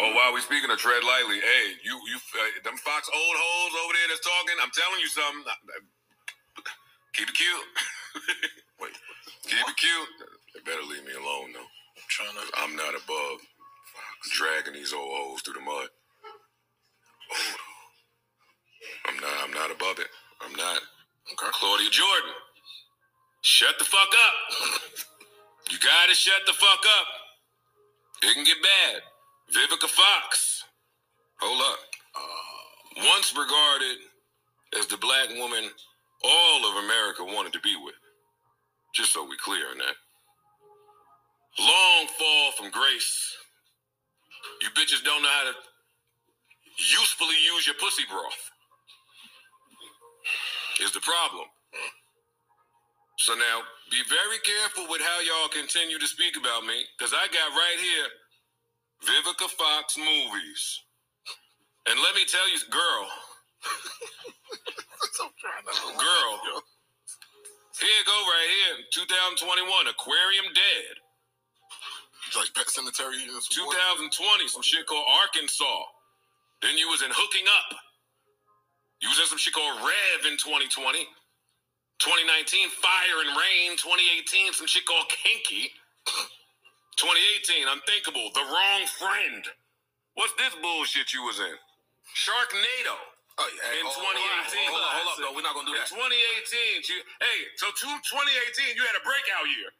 Oh, while we speaking of tread lightly, hey, you you uh, them Fox old hoes over there that's talking. I'm telling you something. Keep it cute. Wait, Keep it cute. They better leave me alone though. I'm trying to. I'm not above dragging these old hoes through the mud. I'm not. I'm not above it. I'm not. Okay. Claudia Jordan, shut the fuck up. you gotta shut the fuck up. It can get bad. Vivica Fox, hold up. Uh, Once regarded as the black woman all of America wanted to be with. Just so we clear on that. Long fall from grace. You bitches don't know how to usefully use your pussy broth. Is the problem. So now be very careful with how y'all continue to speak about me, because I got right here Vivica Fox movies. And let me tell you, girl, I'm trying to. Girl. here you go right here, 2021, Aquarium Dead. Like Pet Sematary. 2020, some shit called Arkansas. Then you was in Hooking Up. You was in some shit called Rev in 2020. 2019, Fire and Rain. 2018, some shit called Kinky. 2018, Unthinkable, The Wrong Friend. What's this bullshit you was in? Sharknado. Oh, yeah. In oh, 2018. Hold up, hold up. No, we're not gonna do In that. 2018, you, hey, so two, 2018, you had a breakout year.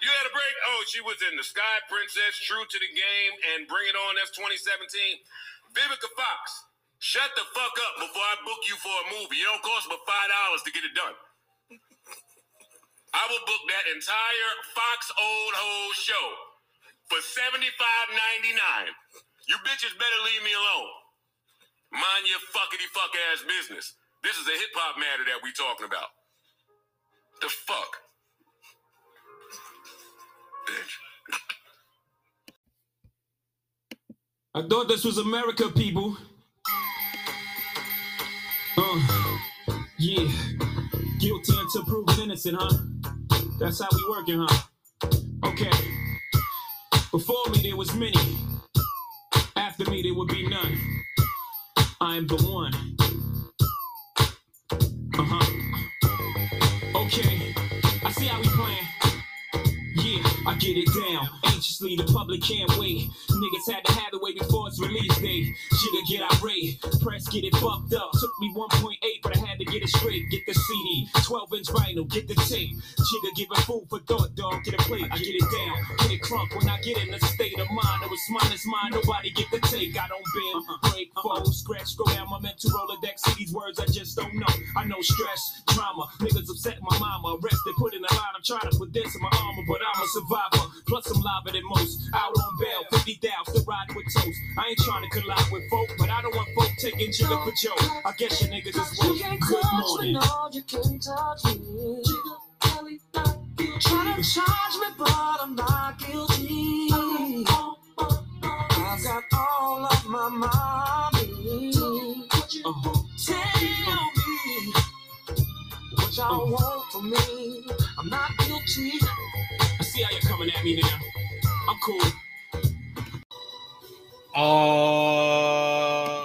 You had a break. Oh, she was in the Sky Princess, True to the Game, and Bring It On. That's 2017. Vivica Fox, shut the fuck up before I book you for a movie. It don't cost but five dollars to get it done. I will book that entire Fox Old Ho show for $75.99. You bitches better leave me alone. Mind your fuckity fuck ass business. This is a hip hop matter that we talking about. The fuck? Bitch. I thought this was America, people. Uh, yeah. Until proven innocent, huh? That's how we working, huh? Okay. Before me, there was many. After me, there would be none. I am the one. Uh huh. Okay. I see how we playing. Yeah, I get it down. Anxiously, the public can't wait. Niggas had to have it way before its release date. Shit'll get irate. Press get it fucked up. Took me 1.8, but I had to get it straight. Get the CD, 12 inch vinyl, get the tape. Jigga giving food for thought, dog. Get a plate, I get it down. Get it crunk when I get in a state of mind. It was mine, it's mine. Nobody get the take. I don't bend, uh-huh. break, uh-huh. fold, scratch, go down my mental Rolodex. See these words I just don't know. I know stress, drama. Niggas upset my mama. Arrested, put in a line. I'm trying to put this in my armor, but I'm a survivor. Plus, I'm liver than most. Out on bail, 50 down, still riding with toast. I ain't trying to collide with folk, but I don't want folk taking jigger for Joe. I guess your niggas is woke. You can't Good touch me, morning. no, you can't touch me. Try to charge me, but I'm not guilty. I've got all of my money. Uh-huh. Tell me what y'all want from me. I'm not guilty. At me now. I'm cool. Oh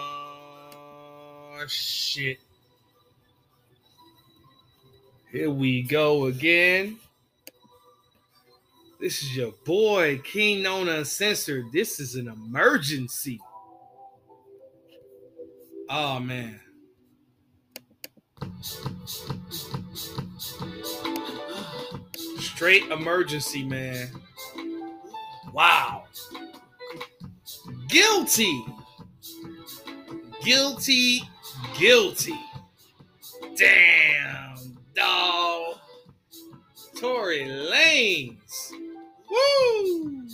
shit. Here we go again. This is your boy, King Known Uncensored. This is an emergency. Oh man. Straight emergency, man. Wow. Guilty. Guilty. Guilty. Damn, dog. Tory Lanez. Woo!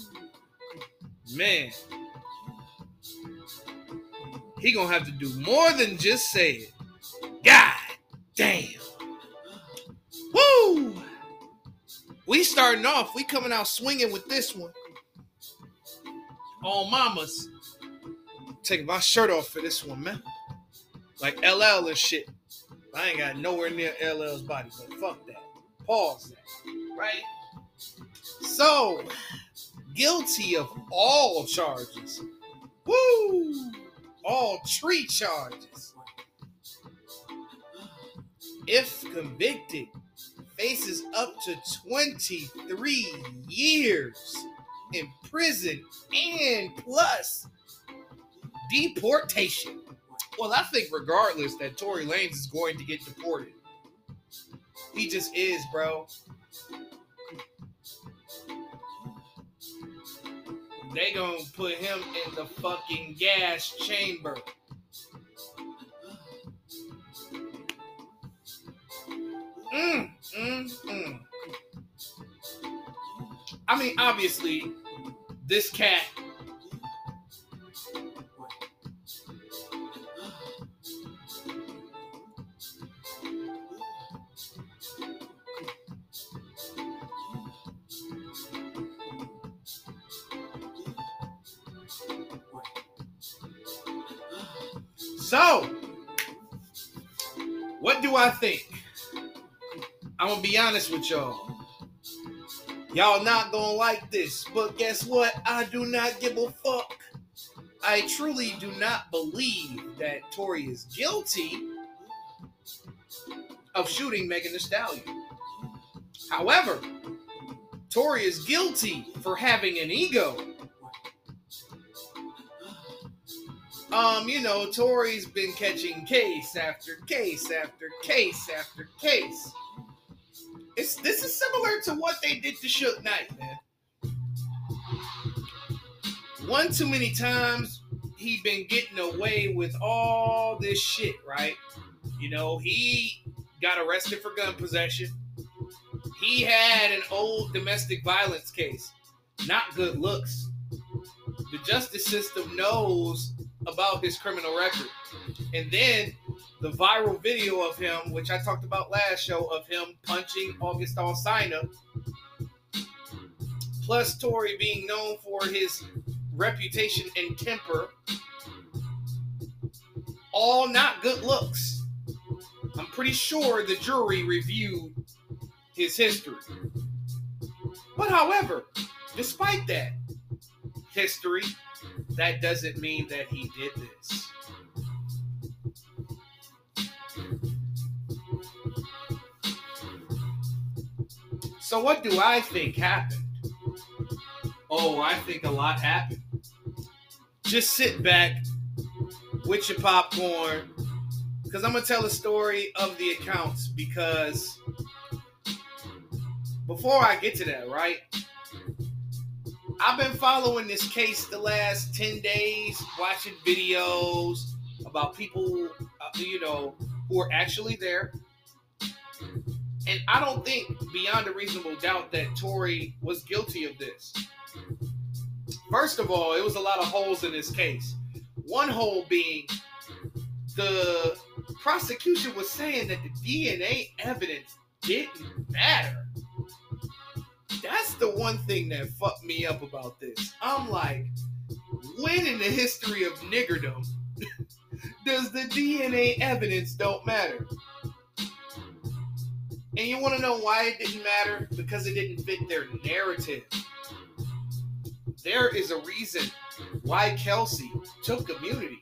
Man. He gonna have to do more than just say it. God damn. Woo! We starting off. We coming out swinging with this one. Oh, mamas. Taking my shirt off for this one, man. Like LL and shit. I ain't got nowhere near LL's body, but fuck that. Pause that. Right? So, guilty of all charges. Woo! All tree charges. If convicted, faces up to 23 years in prison and plus deportation. Well, I think regardless that Tory Lanez is going to get deported. He just is, bro. They gonna put him in the fucking gas chamber. Mm, mm, mm. I mean, obviously, this cat. So, what do I think? I'm gonna be honest with y'all. Y'all not gonna like this, but guess what? I do not give a fuck. I truly do not believe that Tory is guilty of shooting Megan Thee Stallion. However, Tory is guilty for having an ego. Um, you know, Tory's been catching case after case after case after case. It's this is similar to what they did to Suge Knight, man. One too many times he been getting away with all this shit, right? You know, he got arrested for gun possession. He had an old domestic violence case. Not good looks. The justice system knows about his criminal record. And then the viral video of him, which I talked about last show, of him punching August Alsina, plus Tory being known for his reputation and temper, all not good looks. I'm pretty sure the jury reviewed his history. But however, despite that history, that doesn't mean that he did this. So, what do I think happened? Oh, I think a lot happened. Just sit back with your popcorn because I'm going to tell a story of the accounts because before I get to that, right? I've been following this case the last 10 days, watching videos about people, uh, you know, who are actually there. And I don't think beyond a reasonable doubt that Tory was guilty of this. First of all, it was a lot of holes in this case. One hole being the prosecution was saying that the DNA evidence didn't matter. That's the one thing that fucked me up about this. I'm like, when in the history of niggerdom does the DNA evidence don't matter? And you want to know why it didn't matter? Because it didn't fit their narrative. There is a reason why Kelsey took immunity.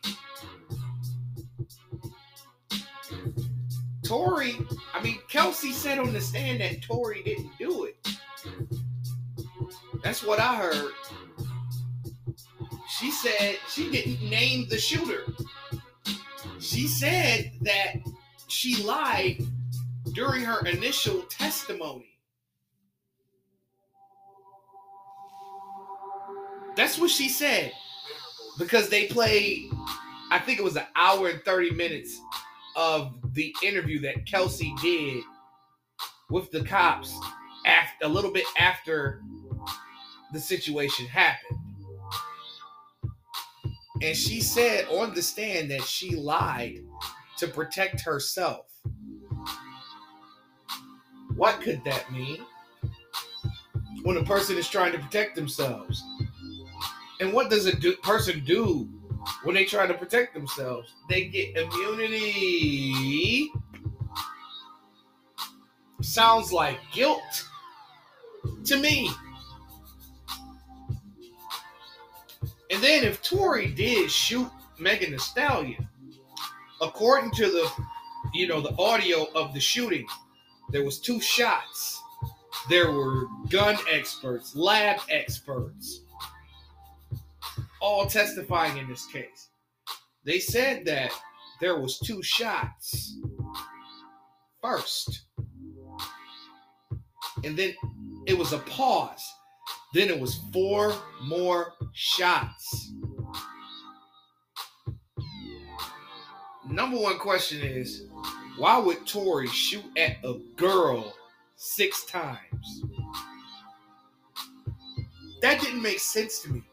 Tory, I mean, Kelsey said on the stand that Tory didn't do it. That's what I heard. She said she didn't name the shooter. She said that she lied during her initial testimony. That's what she said. Because they played, I think it was an hour and 30 minutes of the interview that Kelsey did with the cops after a little bit after the situation happened. And she said on the stand that she lied to protect herself. What could that mean? When a person is trying to protect themselves. And what does a do- person do when they try to protect themselves? They get immunity. Sounds like guilt to me. And then if Tory did shoot Megan Thee Stallion, according to the you know the audio of the shooting, there was two shots. There were gun experts, lab experts, all testifying in this case. They said that there was two shots first. And then it was a pause. Then it was four more shots. Number one question is why would Tory shoot at a girl six times? That didn't make sense to me.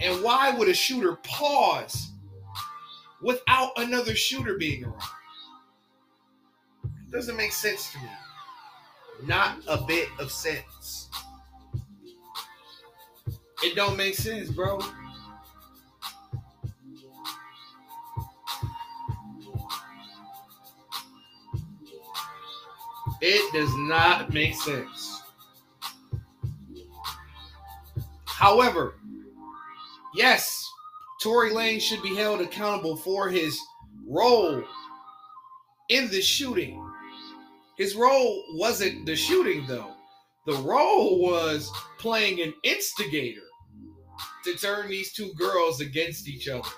And why would a shooter pause without another shooter being around? Doesn't make sense to me. Not a bit of sense. It don't make sense, bro. It does not make sense. However, yes, Tory Lanez should be held accountable for his role in the shooting. His role wasn't the shooting, though. The role was playing an instigator to turn these two girls against each other.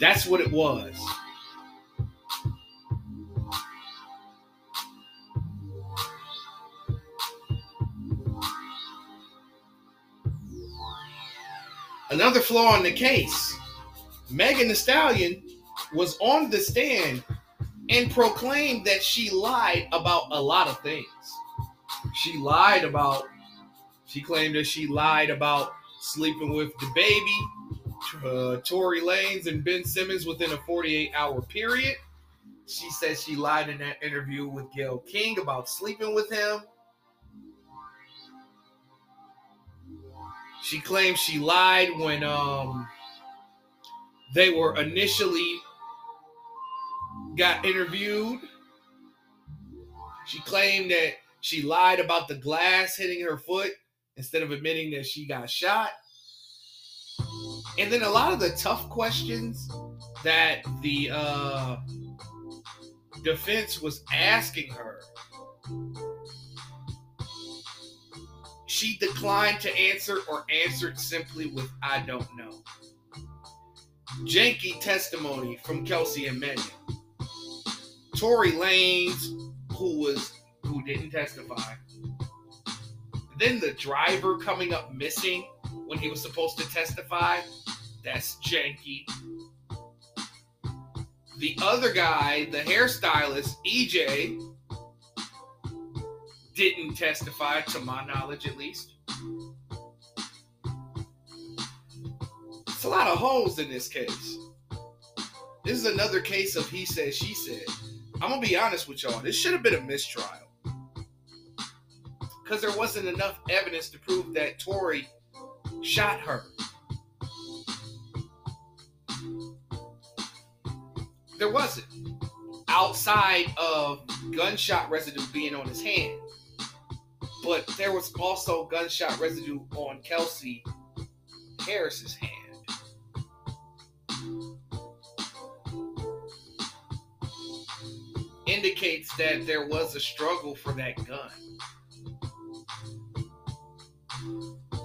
That's what it was. Another flaw in the case Megan Thee Stallion was on the stand and proclaimed that she lied about a lot of things. She lied about, she claimed that she lied about sleeping with the baby, uh, Tory Lanez and Ben Simmons within a 48 hour period. She said she lied in that interview with Gayle King about sleeping with him. She claims she lied when um they were initially got interviewed. She claimed that she lied about the glass hitting her foot instead of admitting that she got shot. And then a lot of the tough questions that the uh, defense was asking her, she declined to answer or answered simply with, I don't know. Janky testimony from Kelsey and Megan. Tory Lanez, who was who didn't testify. Then the driver coming up missing when he was supposed to testify. That's janky. The other guy, the hairstylist, EJ, didn't testify, to my knowledge at least. It's a lot of holes in this case. This is another case of he said, she said. I'm gonna be honest with y'all. This should have been a mistrial. Because there wasn't enough evidence to prove that Tory shot her. There wasn't. Outside of gunshot residue being on his hand. But there was also gunshot residue on Kelsey Harris's hand. Indicates that there was a struggle for that gun.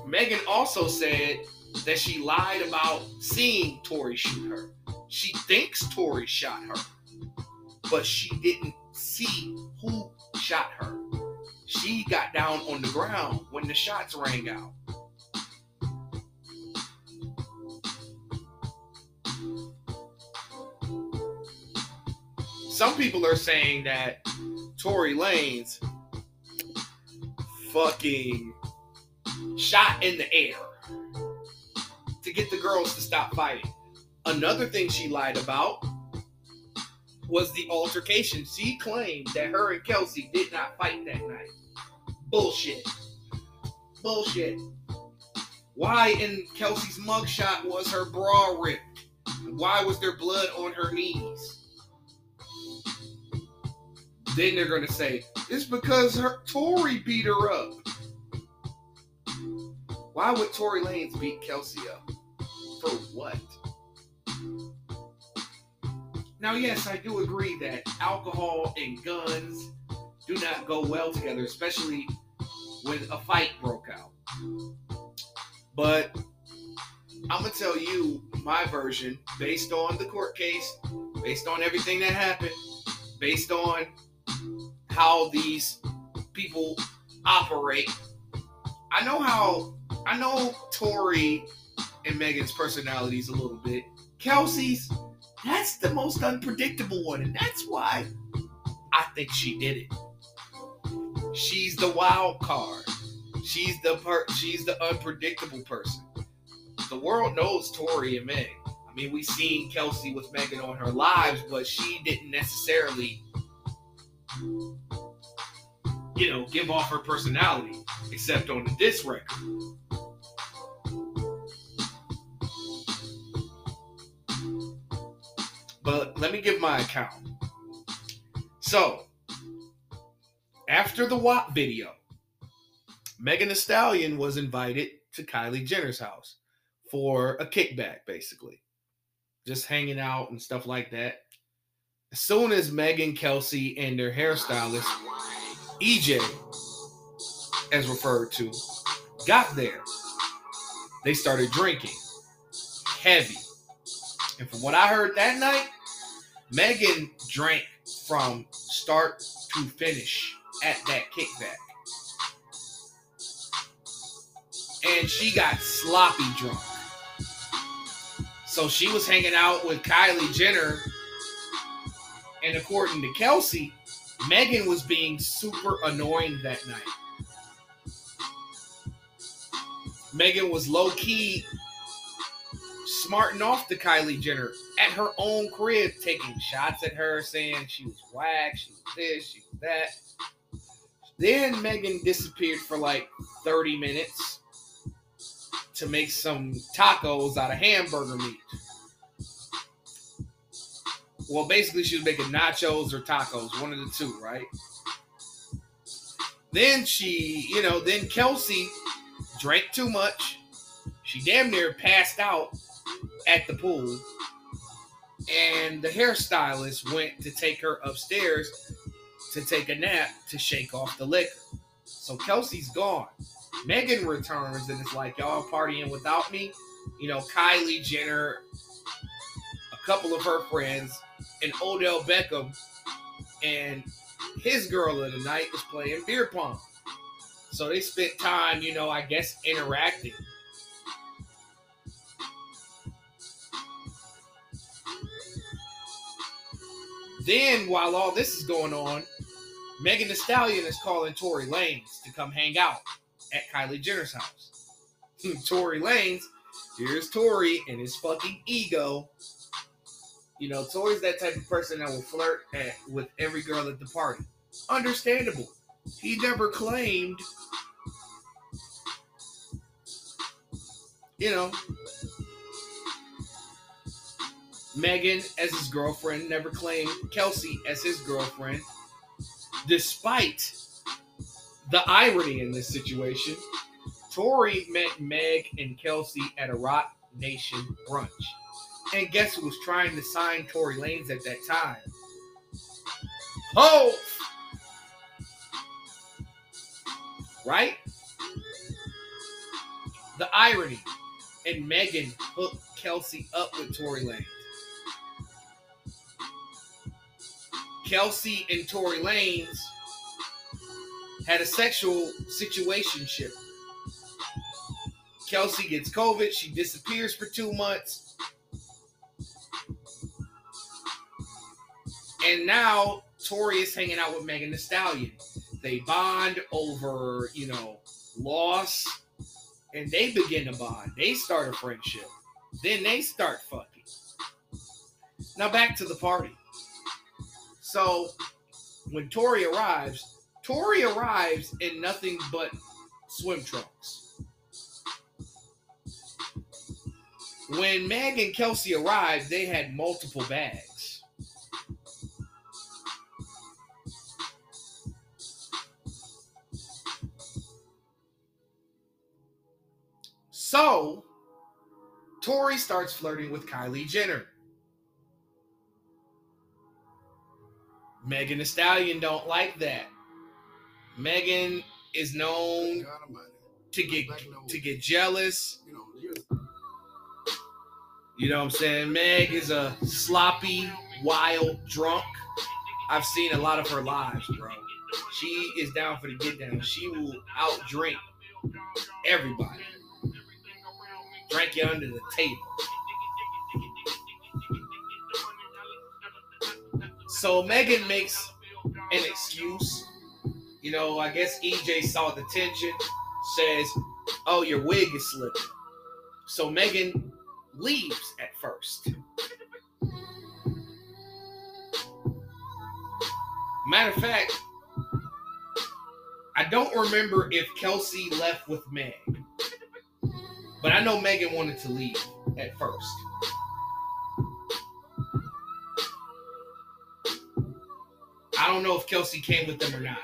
Megan also said that she lied about seeing Tory shoot her. She thinks Tory shot her, but she didn't see who shot her. She got down on the ground when the shots rang out. Some people are saying that Tory Lanez fucking shot in the air to get the girls to stop fighting. Another thing she lied about was the altercation. She claimed that her and Kelsey did not fight that night. Bullshit. Bullshit. Why in Kelsey's mugshot was her bra ripped? Why was there blood on her knees? then they're gonna say it's because her Tory beat her up. Why would Tory Lanez beat Kelsey up? For what? Now, yes, I do agree that alcohol and guns do not go well together, especially when a fight broke out. But I'm gonna tell you my version based on the court case, based on everything that happened, based on how these people operate. I know how I know Tory and Megan's personalities a little bit. Kelsey's, that's the most unpredictable one, and that's why I think she did it. She's the wild card. She's the per- she's the unpredictable person. The world knows Tory and Meg. I mean, we've seen Kelsey with Megan on her lives, but she didn't necessarily, you know, give off her personality, except on the disc record. But let me give my account. So, after the WAP video, Megan Thee Stallion was invited to Kylie Jenner's house for a kickback, basically. Just hanging out and stuff like that. As soon as Megan Kelsey and their hairstylist, EJ, as referred to, got there, they started drinking heavy. And from what I heard that night, Megan drank from start to finish at that kickback. And she got sloppy drunk. So she was hanging out with Kylie Jenner. And according to Kelsey, Megan was being super annoying that night. Megan was low key smarting off to Kylie Jenner at her own crib, taking shots at her, saying she was whack, she was this, she was that. Then Megan disappeared for like 30 minutes to make some tacos out of hamburger meat. Well, basically, she was making nachos or tacos, one of the two, right? Then she, you know, then Kelsey drank too much. She damn near passed out at the pool. And the hairstylist went to take her upstairs to take a nap to shake off the liquor. So Kelsey's gone. Megan returns and it's like, y'all partying without me. You know, Kylie Jenner, a couple of her friends, and Odell Beckham, and his girl of the night was playing beer pong. So they spent time, you know, I guess interacting. Then, while all this is going on, Megan Thee Stallion is calling Tory Lanez to come hang out at Kylie Jenner's house. Tory Lanez, here's Tory and his fucking ego. You know, Tory's that type of person that will flirt at, with every girl at the party. Understandable. He never claimed, you know, Megan as his girlfriend, never claimed Kelsey as his girlfriend, despite the irony in this situation. Tory met Meg and Kelsey at a Roc Nation brunch. And guess who was trying to sign Tory Lanez at that time? Oh! Right? The irony. And Megan hooked Kelsey up with Tory Lanez. Kelsey and Tory Lanez had a sexual situationship. Kelsey gets COVID. She disappears for two months. And now Tory is hanging out with Megan Thee Stallion. They bond over, you know, loss. And they begin to bond. They start a friendship. Then they start fucking. Now back to the party. So when Tory arrives, Tory arrives in nothing but swim trunks. When Meg and Kelsey arrived, they had multiple bags. So, Tory starts flirting with Kylie Jenner. Megan Thee Stallion don't like that. Megan is known to get Back in the to get jealous. You know, You know what I'm saying? Meg is a sloppy, wild drunk. I've seen a lot of her lives, bro. She is down for the get down. She will outdrink everybody. Drink you under the table. So Megan makes an excuse. You know, I guess EJ saw the tension, says, Oh, your wig is slipping. So Megan leaves at first. Matter of fact, I don't remember if Kelsey left with Meg, but I know Megan wanted to leave at first. I don't know if Kelsey came with them or not.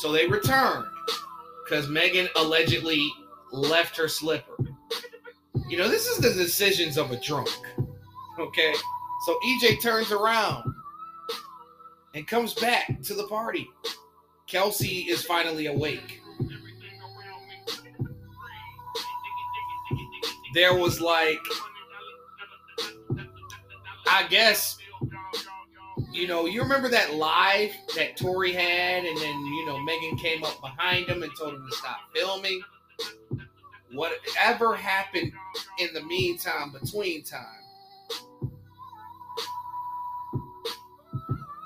So they returned because Megan allegedly left her slipper. You know, this is the decisions of a drunk. Okay. So EJ turns around and comes back to the party. Kelsey is finally awake. There was like, I guess, you know, you remember that live that Tory had, and then, you know, Megan came up behind him and told him to stop filming. Whatever happened in the meantime, between time,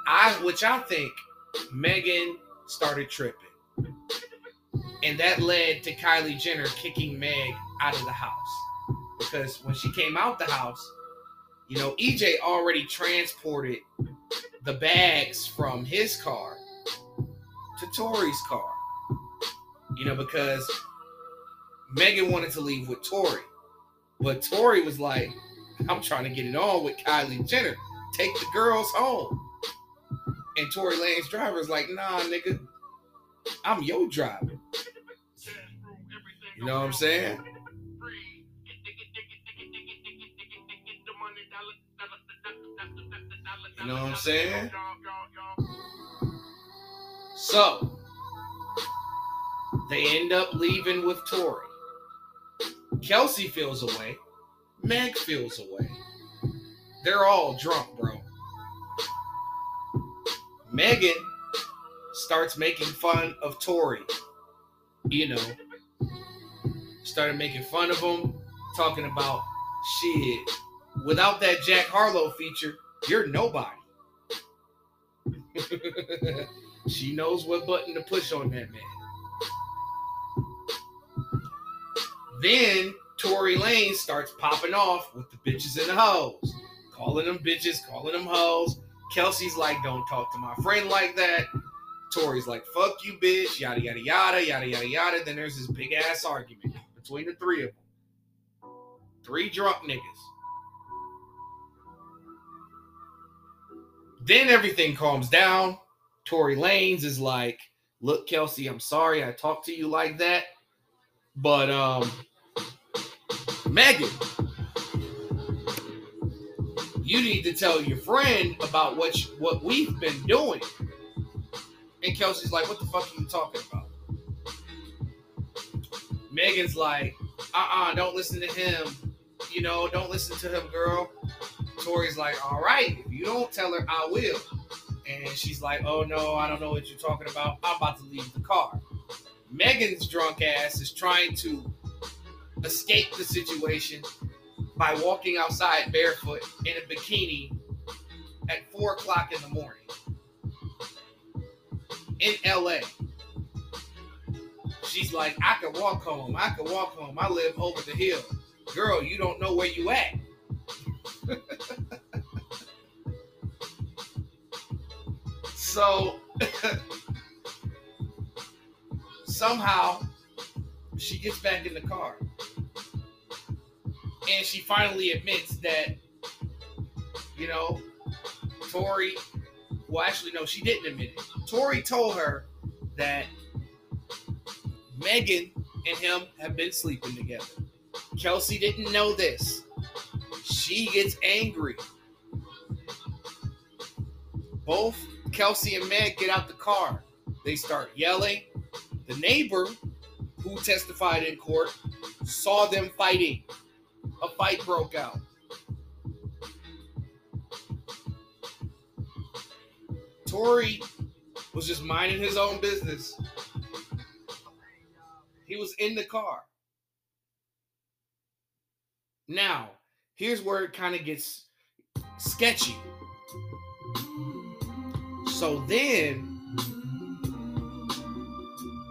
I, which I think Megan started tripping. And that led to Kylie Jenner kicking Meg out of the house. Because when she came out the house, you know, EJ already transported the bags from his car to Tory's car. You know, because Megan wanted to leave with Tory. But Tory was like, I'm trying to get it on with Kylie Jenner. Take the girls home. And Tory Lanez driver is like, nah, nigga, I'm your driver. You know what I'm saying? You know what I'm saying? So they end up leaving with Tory. Kelsey feels away. Meg feels away. They're all drunk, bro. Megan starts making fun of Tory. You know, started making fun of him, talking about shit. Without that Jack Harlow feature, you're nobody. she knows what button to push on that man. Then Tory Lanez starts popping off with the bitches and the hoes, calling them bitches, calling them hoes. Kelsey's like, don't talk to my friend like that. Tory's like, fuck you, bitch, yada, yada, yada, yada, yada, yada. Then there's this big ass argument between the three of them. Three drunk niggas. Then everything calms down. Tory Lanez is like, look, Kelsey, I'm sorry I talked to you like that. But um Megan, you need to tell your friend about what what we've been doing. And Kelsey's like, what the fuck are you talking about? Megan's like, uh-uh, don't listen to him. You know, don't listen to him, girl. Tory's like, all right, you don't tell her, I will. And she's like, oh no, I don't know what you're talking about. I'm about to leave the car. Megan's drunk ass is trying to escape the situation by walking outside barefoot in a bikini at four o'clock in the morning in LA. She's like, I can walk home. I can walk home. I live over the hill. Girl, you don't know where you at. so somehow she gets back in the car and she finally admits that you know Tory well actually no she didn't admit it Tory told her that Megan and him have been sleeping together. Kelsey didn't know this. She gets angry. Both Kelsey and Meg get out the car. They start yelling. The neighbor who testified in court saw them fighting. A fight broke out. Tory was just minding his own business. He was in the car. Now, here's where it kind of gets sketchy. So then,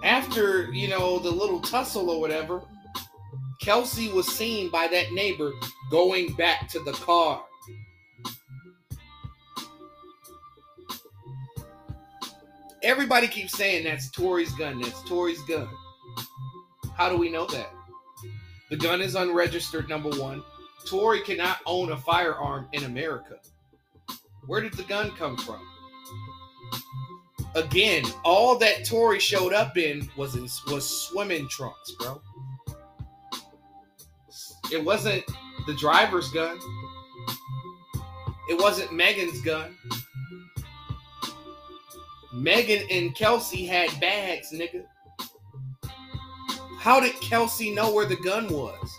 after, you know, the little tussle or whatever, Kelsey was seen by that neighbor going back to the car. Everybody keeps saying that's Tory's gun. That's Tory's gun. How do we know that? The gun is unregistered, number one. Tory cannot own a firearm in America. Where did the gun come from? Again, all that Tory showed up in was in, was swimming trunks, bro. It wasn't the driver's gun. It wasn't Megan's gun. Megan and Kelsey had bags, nigga. How did Kelsey know where the gun was?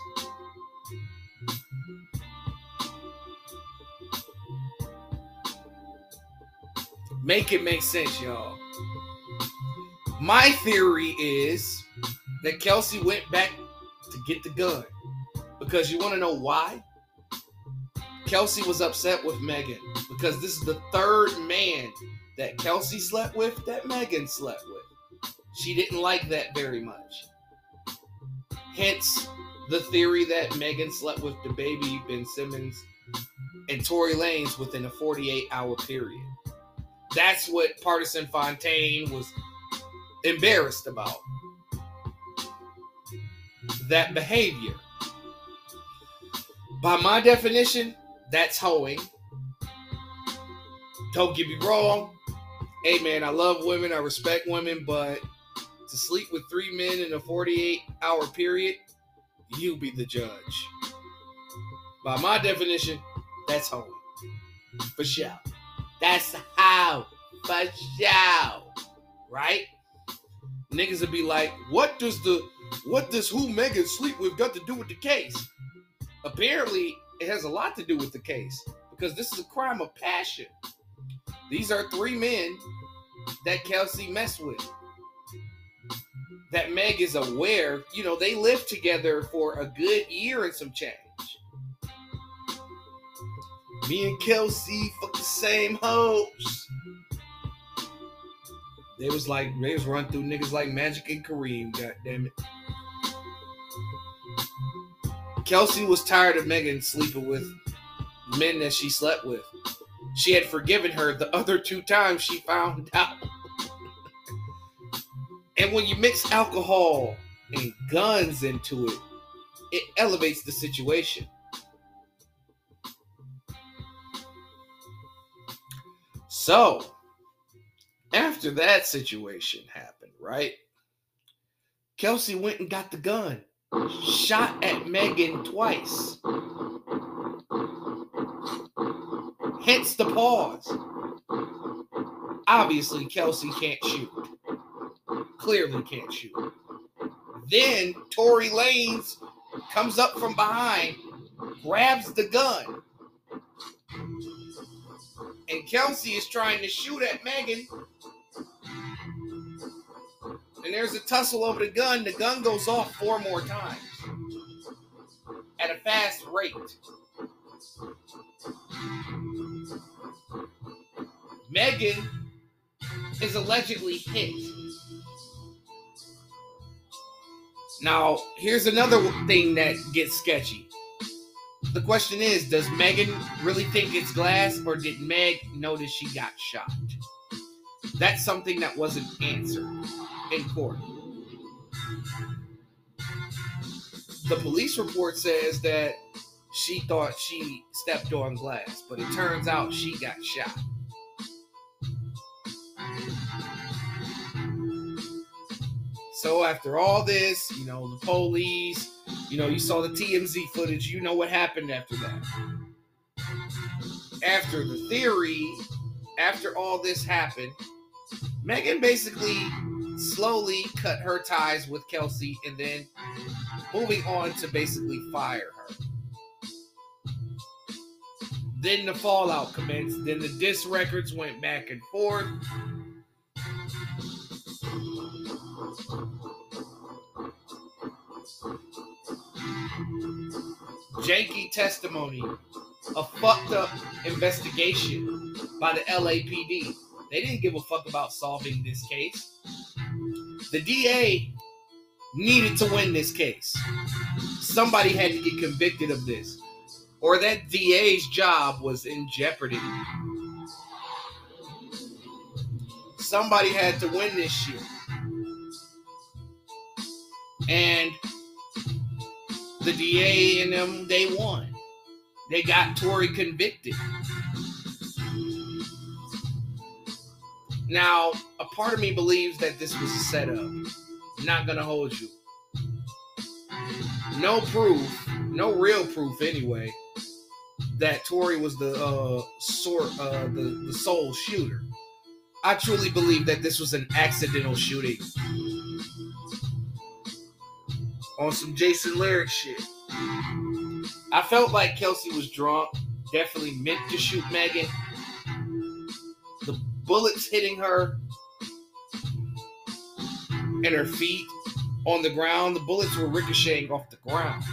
Make it make sense, y'all. My theory is that Kelsey went back to get the gun. Because you want to know why? Kelsey was upset with Megan because this is the third man that Kelsey slept with that Megan slept with. She didn't like that very much. Hence the theory that Megan slept with the baby Ben Simmons and Tory Lanez within a 48 hour period. That's what Pardison Fontaine was embarrassed about. That behavior. By my definition, that's hoeing. Don't get me wrong. Hey man, I love women, I respect women, but to sleep with three men in a 48 hour period, you be the judge. By my definition, that's hoeing. For sure. That's how. For sure. Right? Niggas would be like, what does the what does who Megan sleep with got to do with the case? Apparently, it has a lot to do with the case because this is a crime of passion. These are three men that Kelsey messed with. That Meg is aware, you know, they lived together for a good year and some change. Me and Kelsey fuck the same hoes. They was like, they was run through niggas like Magic and Kareem, god damn it. Kelsey was tired of Megan sleeping with men that she slept with. She had forgiven her the other two times she found out. and when you mix alcohol and guns into it, it elevates the situation. So, after that situation happened, right? Kelsey went and got the gun, shot at Megan twice. Hence the pause. Obviously, Kelsey can't shoot. Clearly can't shoot. Then Tory Lanez comes up from behind, grabs the gun. Kelsey is trying to shoot at Megan. And there's a tussle over the gun. The gun goes off four more times at a fast rate. Megan is allegedly hit. Now, here's another thing that gets sketchy. The question is Does Megan really think it's glass, or did Meg notice she got shot? That's something that wasn't answered in court. The police report says that she thought she stepped on glass, but it turns out she got shot. So after all this, you know, the police, you know, you saw the TMZ footage, you know what happened after that. After the theory, after all this happened, Megan basically slowly cut her ties with Kelsey and then moving on to basically fire her. Then the fallout commenced. Then the diss records went back and forth. Janky testimony, a fucked up investigation by the LAPD. They didn't give a fuck about solving this case. The DA needed to win this case. Somebody had to get convicted of this, or that DA's job was in jeopardy. Somebody had to win this shit. And the DA and them, they won. They got Tory convicted. Now, a part of me believes that this was a setup. Not gonna hold you. No proof, no real proof anyway, that Tory was the uh sort uh the, the sole shooter. I truly believe that this was an accidental shooting. On some Jason Lyric shit. I felt like Kelsey was drunk, definitely meant to shoot Megan. The bullets hitting her and her feet on the ground, the bullets were ricocheting off the ground.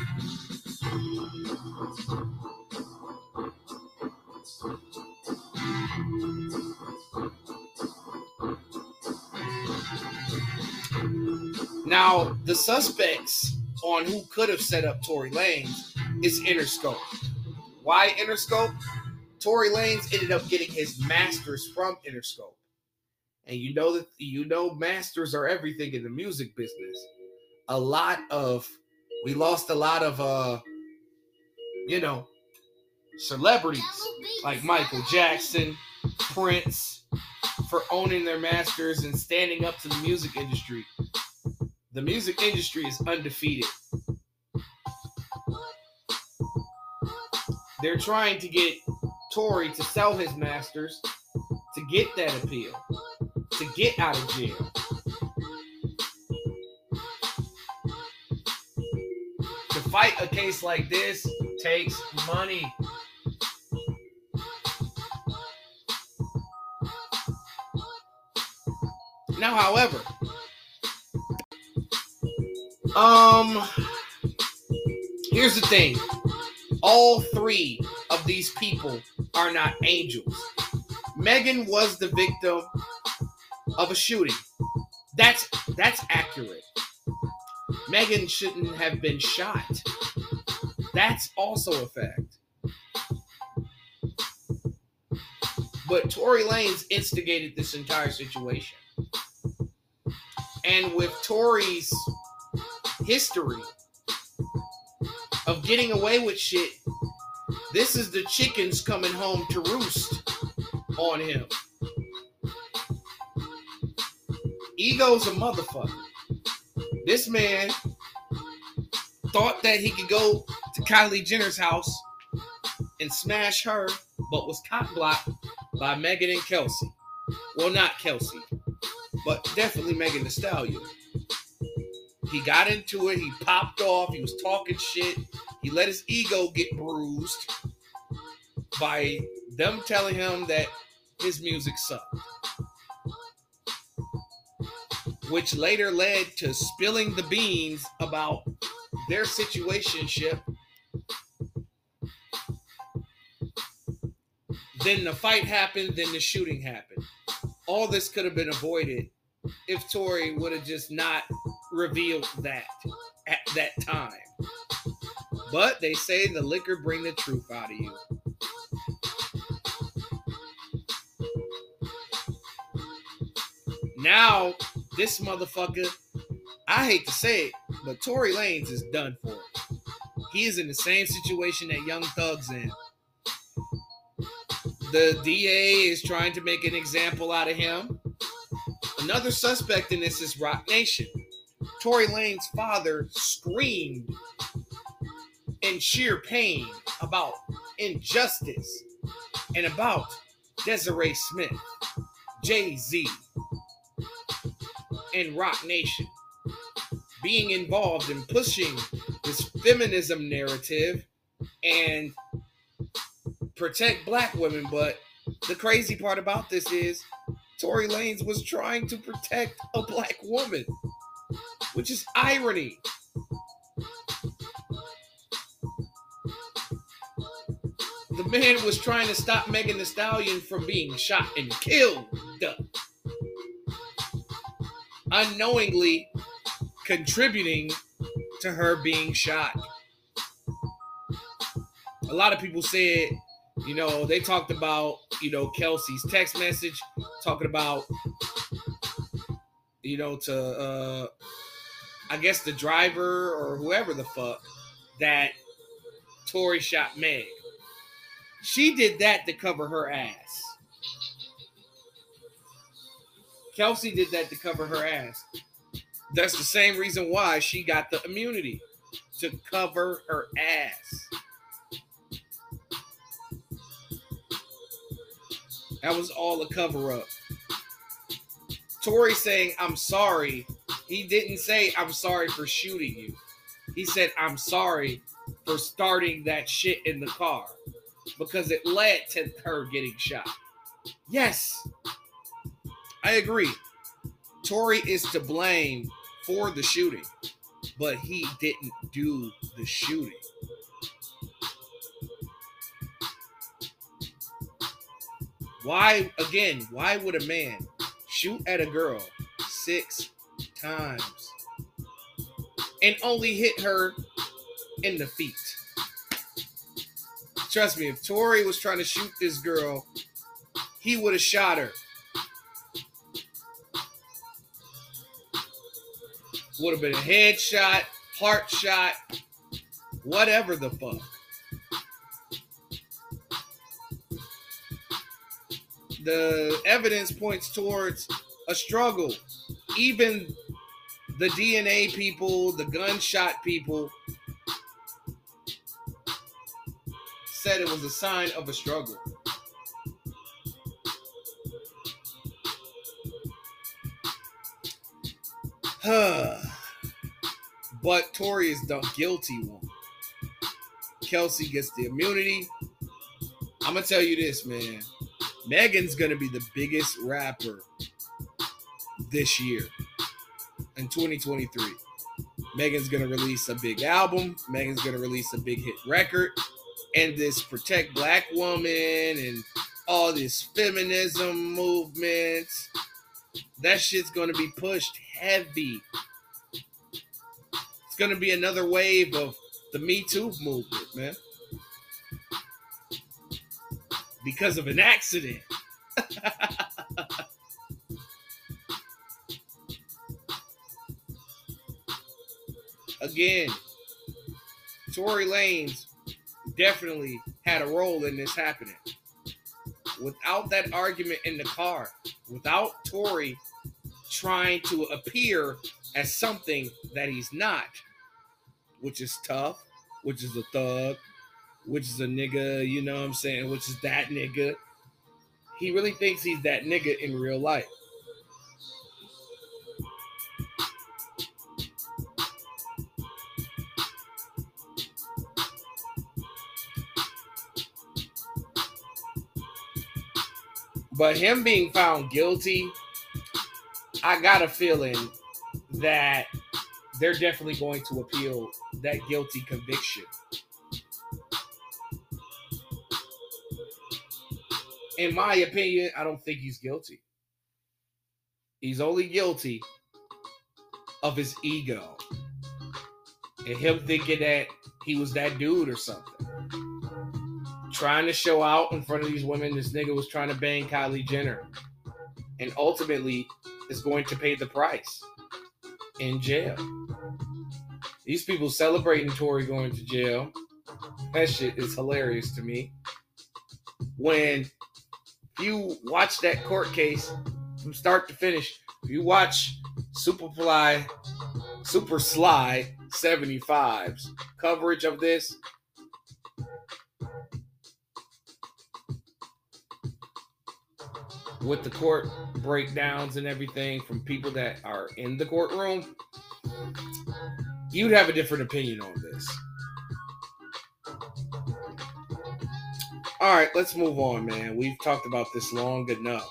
Now, the suspects on who could have set up Tory Lanez is Interscope. Why Interscope? Tory Lanez ended up getting his masters from Interscope. And you know that you know masters are everything in the music business. A lot of we lost a lot of uh you know celebrities like Michael Jackson, Prince for owning their masters and standing up to the music industry. The music industry is undefeated. They're trying to get Tory to sell his masters to get that appeal, to get out of jail. To fight a case like this takes money. Now, however, um, here's the thing all three of these people are not angels. Megan was the victim of a shooting. That's that's accurate. Megan shouldn't have been shot. That's also a fact. But Tory Lanez instigated this entire situation. And with Tory's history of getting away with shit, this is the chickens coming home to roost on him. Ego's a motherfucker. This man thought that he could go to Kylie Jenner's house and smash her, but was cock blocked by Megan and Kelsey. Well, not Kelsey, but definitely Megan Thee Stallion. He got into it. He popped off. He was talking shit. He let his ego get bruised by them telling him that his music sucked. Which later led to spilling the beans about their situationship. Then the fight happened, then the shooting happened. All this could have been avoided if Tory would have just not revealed that at that time. But they say the liquor bring the truth out of you. Now, this motherfucker, I hate to say it, but Tory Lanez is done for. He is in the same situation that Young Thug's in. The DA is trying to make an example out of him. Another suspect in this is Roc Nation. Tory Lanez father screamed in sheer pain about injustice and about Desiree Smith, Jay Z, and Roc Nation being involved in pushing this feminism narrative and protect black women. But the crazy part about this is Tory Lanez was trying to protect a black woman, which is irony. The man was trying to stop Megan Thee Stallion from being shot and killed, unknowingly contributing to her being shot. A lot of people said, you know, they talked about, you know, Kelsey's text message talking about, you know, to, uh, I guess the driver or whoever the fuck that Tory shot Meg. She did that to cover her ass. Kelsey did that to cover her ass. That's the same reason why she got the immunity to cover her ass. That was all a cover up. Tory saying, I'm sorry. He didn't say, I'm sorry for shooting you. He said, I'm sorry for starting that shit in the car because it led to her getting shot. Yes, I agree. Tory is to blame for the shooting, but he didn't do the shooting. Why, again, why would a man shoot at a girl six times and only hit her in the feet? Trust me, if Tory was trying to shoot this girl, he would have shot her. Would have been a headshot, heart shot, whatever the fuck. The evidence points towards a struggle. Even the DNA people, the gunshot people, said it was a sign of a struggle. but Tory is the guilty one. Kelsey gets the immunity. I'm gonna tell you this, man. Megan's gonna be the biggest rapper this year in 2023. Megan's gonna release a big album. Megan's gonna release a big hit record and this protect black woman and all this feminism movement. That shit's gonna be pushed heavy. It's gonna be another wave of the Me Too movement, man. Because of an accident. Again, Tory Lanez definitely had a role in this happening. Without that argument in the car, without Tory trying to appear as something that he's not, which is tough, which is a thug, which is a nigga, you know what I'm saying, which is that nigga. He really thinks he's that nigga in real life. But him being found guilty, I got a feeling that they're definitely going to appeal that guilty conviction. In my opinion, I don't think he's guilty. He's only guilty of his ego and him thinking that he was that dude or something trying to show out in front of these women. This nigga was trying to bang Kylie Jenner, and ultimately is going to pay the price in jail. These people celebrating Tory going to jail. That shit is hilarious to me. When you watch that court case from start to finish, if you watch Superfly Super Sly 75's coverage of this. With the court breakdowns and everything from people that are in the courtroom, you'd have a different opinion on this. All right, let's move on, man. We've talked about this long enough.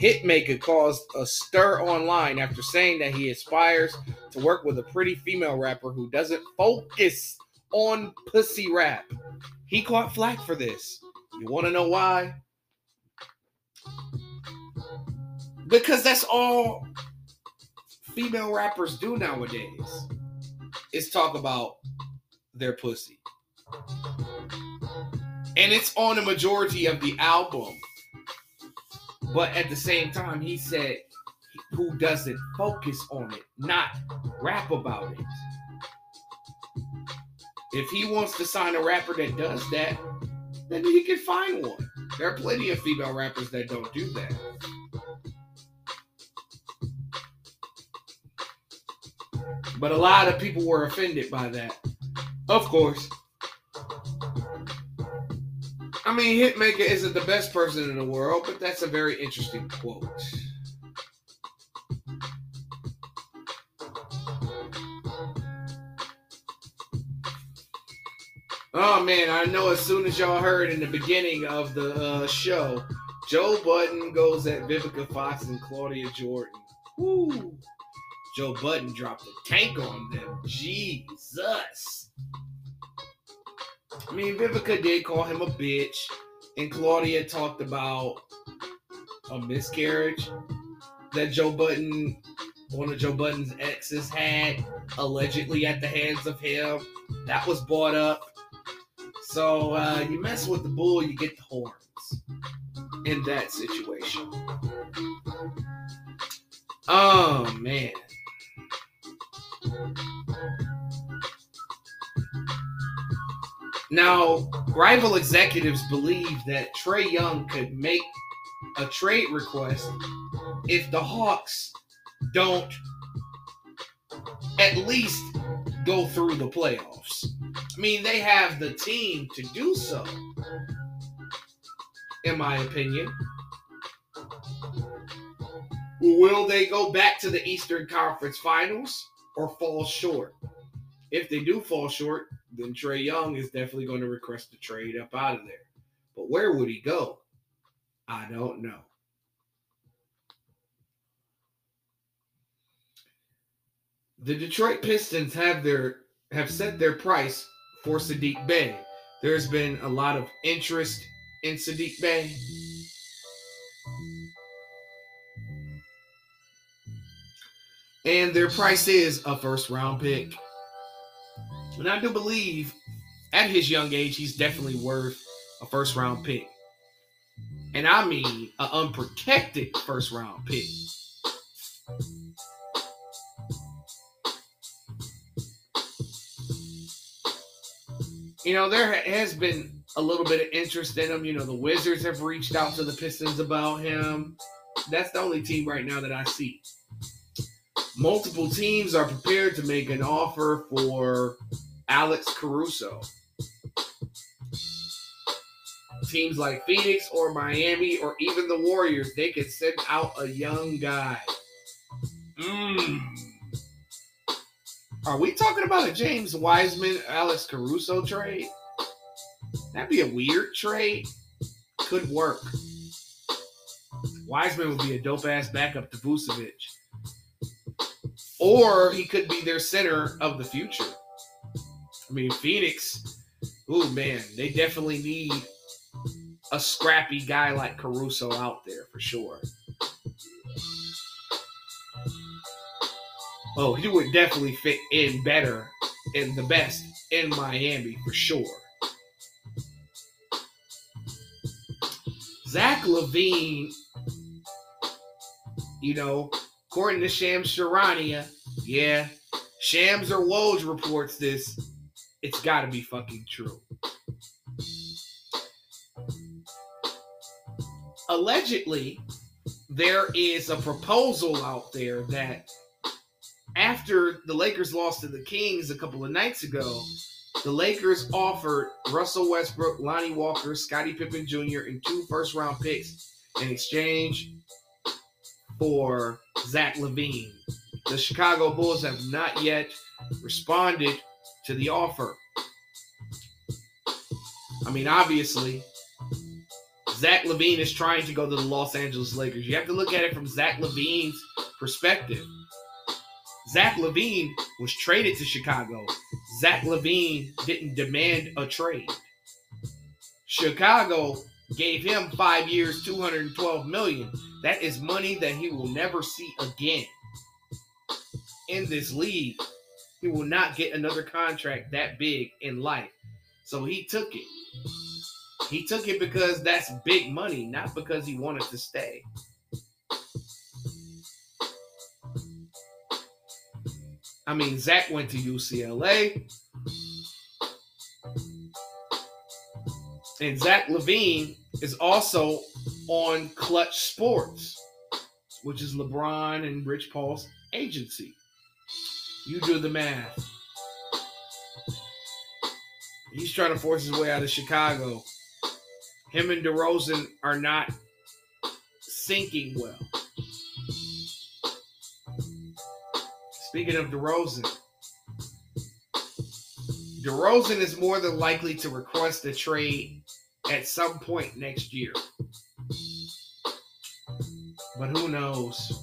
Hitmaka caused a stir online after saying that he aspires to work with a pretty female rapper who doesn't focus on pussy rap. He caught flack for this. You want to know why? Because that's all female rappers do nowadays is talk about their pussy. And it's on a majority of the album. But at the same time, he said who doesn't focus on it, not rap about it. If he wants to sign a rapper that does that, then he can find one. There are plenty of female rappers that don't do that. But a lot of people were offended by that. Of course. I mean, Hitmaka isn't the best person in the world, but that's a very interesting quote. Oh man, I know as soon as y'all heard in the beginning of the uh, show, Joe Budden goes at Vivica Fox and Claudia Jordan. Woo! Joe Budden dropped a tank on them. Jesus. I mean, Vivica did call him a bitch, and Claudia talked about a miscarriage that Joe Budden, one of Joe Budden's exes, had allegedly at the hands of him. That was brought up. So uh, you mess with the bull, you get the horns in that situation. Oh man. Now, rival executives believe that Trae Young could make a trade request if the Hawks don't at least go through the playoffs. I mean, they have the team to do so, in my opinion. Will they go back to the Eastern Conference Finals or fall short? If they do fall short, then Trae Young is definitely going to request a trade up out of there. But where would he go? I don't know. The Detroit Pistons have their have set their price for Saddiq Bey. There's been a lot of interest in Saddiq Bey. And their price is a first round pick. And I do believe at his young age, he's definitely worth a first round pick. And I mean an unprotected first round pick. You know, there has been a little bit of interest in him. You know, the Wizards have reached out to the Pistons about him. That's the only team right now that I see. Multiple teams are prepared to make an offer for Alex Caruso. Teams like Phoenix or Miami or even the Warriors, they could send out a young guy. Mm. Are we talking about a James Wiseman, Alex Caruso trade? That'd be a weird trade. Could work. Wiseman would be a dope ass backup to Vucevic. Or he could be their center of the future. I mean, Phoenix, ooh man, they definitely need a scrappy guy like Caruso out there for sure. Oh, he would definitely fit in better and the best in Miami for sure. Zach LaVine, you know, according to Shams Charania, yeah, Shams or Woj reports this. It's got to be fucking true. Allegedly, there is a proposal out there that after the Lakers lost to the Kings a couple of nights ago, the Lakers offered Russell Westbrook, Lonnie Walker, Scottie Pippen Jr., and two first round picks in exchange for Zach LaVine. The Chicago Bulls have not yet responded to the offer. I mean, obviously, Zach LaVine is trying to go to the Los Angeles Lakers. You have to look at it from Zach LaVine's perspective. Zach LaVine was traded to Chicago. Zach LaVine didn't demand a trade. Chicago gave him five years, 212 million. That is money that he will never see again in this league. He will not get another contract that big in life. So he took it. He took it because that's big money, not because he wanted to stay. I mean, Zach went to UCLA. And Zach LaVine is also on Clutch Sports, which is LeBron and Rich Paul's agency. You do the math. He's trying to force his way out of Chicago. Him and DeRozan are not sinking well. Speaking of DeRozan, DeRozan is more than likely to request a trade at some point next year. But who knows?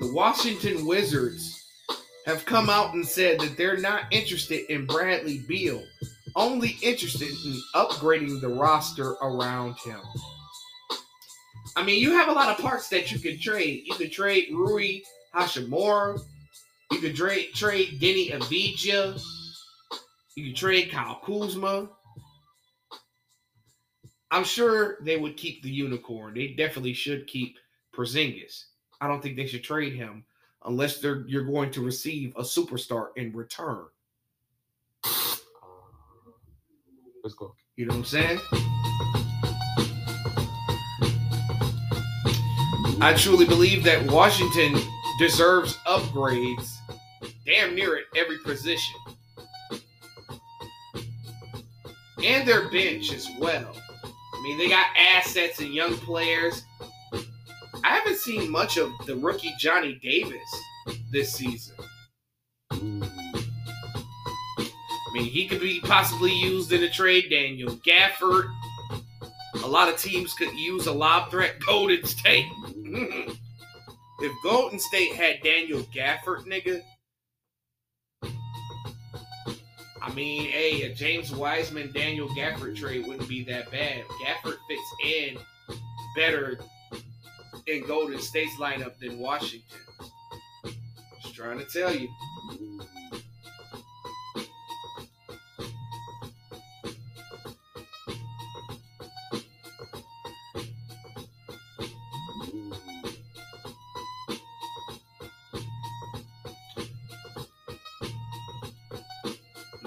The Washington Wizards have come out and said that they're not interested in Bradley Beal, only interested in upgrading the roster around him. I mean, you have a lot of parts that you can trade. You could trade Rui Hachimura. You could trade trade Deni Avdija. You could trade Kyle Kuzma. I'm sure they would keep the unicorn. They definitely should keep Porzingis. I don't think they should trade him unless they're you're going to receive a superstar in return. Let's go. You know what I'm saying? I truly believe that Washington deserves upgrades damn near at every position. And their bench as well. I mean, they got assets and young players. I haven't seen much of the rookie Johnny Davis this season. I mean, he could be possibly used in a trade. Daniel Gafford. A lot of teams could use a lob threat. Golden State. if Golden State had Daniel Gafford, nigga. I mean, hey, a James Wiseman Daniel Gafford trade wouldn't be that bad. Gafford fits in better in Golden State's lineup than Washington. Just trying to tell you.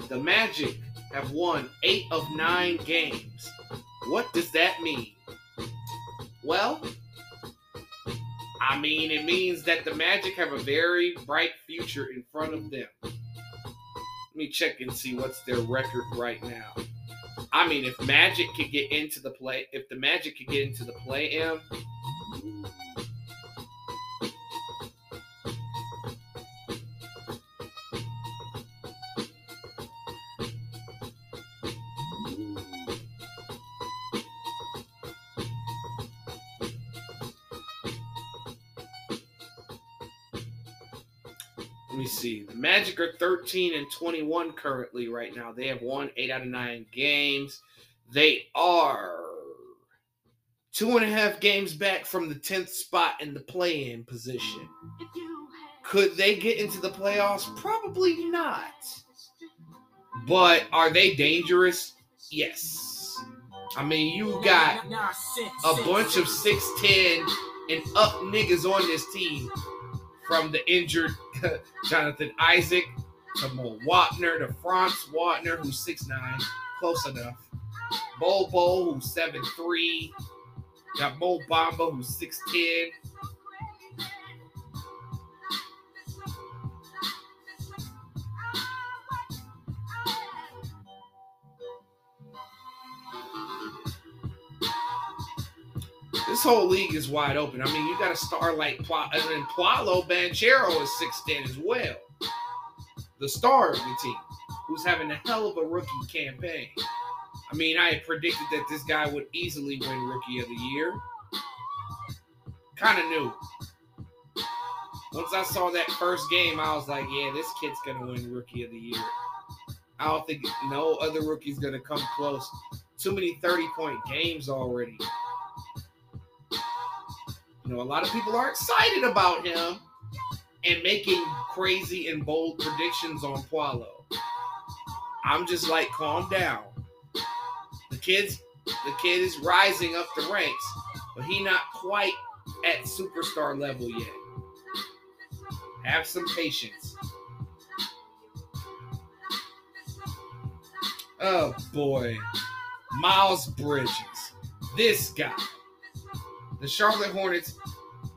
The Magic have won eight of nine games. What does that mean? Well, I mean, it means that the Magic have a very bright future in front of them. Let me check and see what's their record right now. I mean, if Magic could get into the play, if the Magic could get into the play M, see. The Magic are 13 and 21 currently right now. They have won eight out of nine games. They are two and a half games back from the 10th spot in the play in position. Could they get into the playoffs? Probably not. But are they dangerous? Yes. I mean, you got a bunch of 6'10 and up niggas on this team from the injured Jonathan Isaac to Mo Wagner to Franz Wagner, who's 6'9, close enough. Bol Bol, who's 7'3. Got Mo Bamba, who's 6'10. This whole league is wide open. I mean, you got a star like Pla- and then Paolo Banchero is 6'10 as well. The star of the team, who's having a hell of a rookie campaign. I mean, I had predicted that this guy would easily win Rookie of the Year. Kind of knew. Once I saw that first game, I was like, yeah, this kid's going to win Rookie of the Year. I don't think no other rookie's going to come close. Too many 30 point games already. You know, a lot of people are excited about him and making crazy and bold predictions on Paolo. I'm just like, calm down. The kid's the kid is rising up the ranks, but he not quite at superstar level yet. Have some patience. Oh boy. Miles Bridges. This guy. The Charlotte Hornets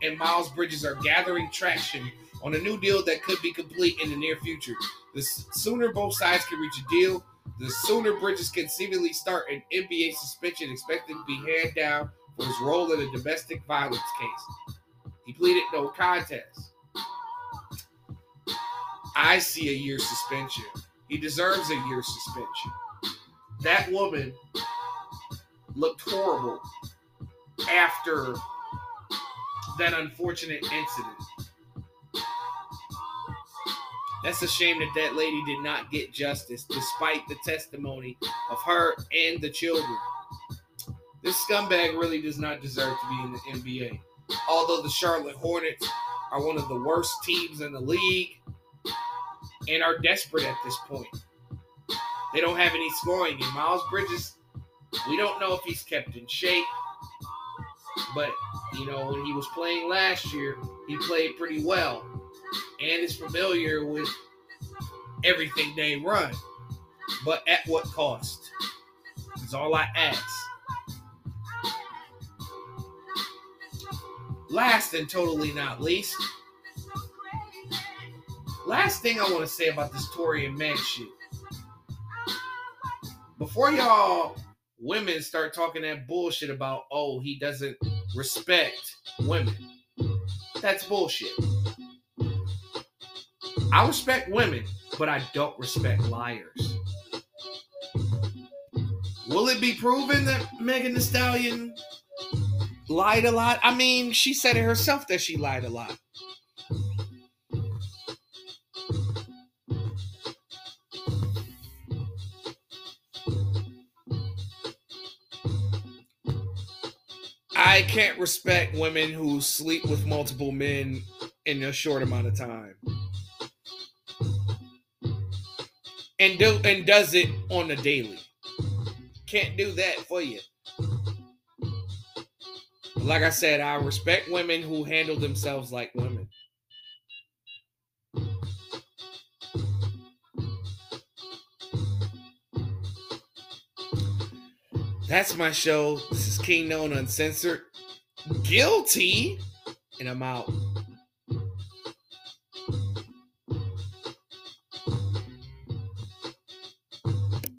and Miles Bridges are gathering traction on a new deal that could be complete in the near future. The sooner both sides can reach a deal, the sooner Bridges can seemingly start an NBA suspension expected to be handed down for his role in a domestic violence case. He pleaded no contest. I see a year suspension. He deserves a year suspension. That woman looked horrible after that unfortunate incident. That's a shame that that lady did not get justice despite the testimony of her and the children. This scumbag really does not deserve to be in the NBA. Although the Charlotte Hornets are one of the worst teams in the league and are desperate at this point. They don't have any scoring. And Miles Bridges, we don't know if he's kept in shape. But, you know, when he was playing last year, he played pretty well and is familiar with everything they run. But at what cost? Is all I ask. Last and totally not least, last thing I want to say about this Tory and Meg shit. Before y'all women start talking that bullshit about, oh, he doesn't respect women. That's bullshit. I respect women, but I don't respect liars. Will it be proven that Megan Thee Stallion lied a lot? I mean, she said it herself that she lied a lot. I can't respect women who sleep with multiple men in a short amount of time. And do and does it on a daily. Can't do that for you. Like I said, I respect women who handle themselves like women. That's my show. This is Kingknown Uncensored. Guilty. And I'm out.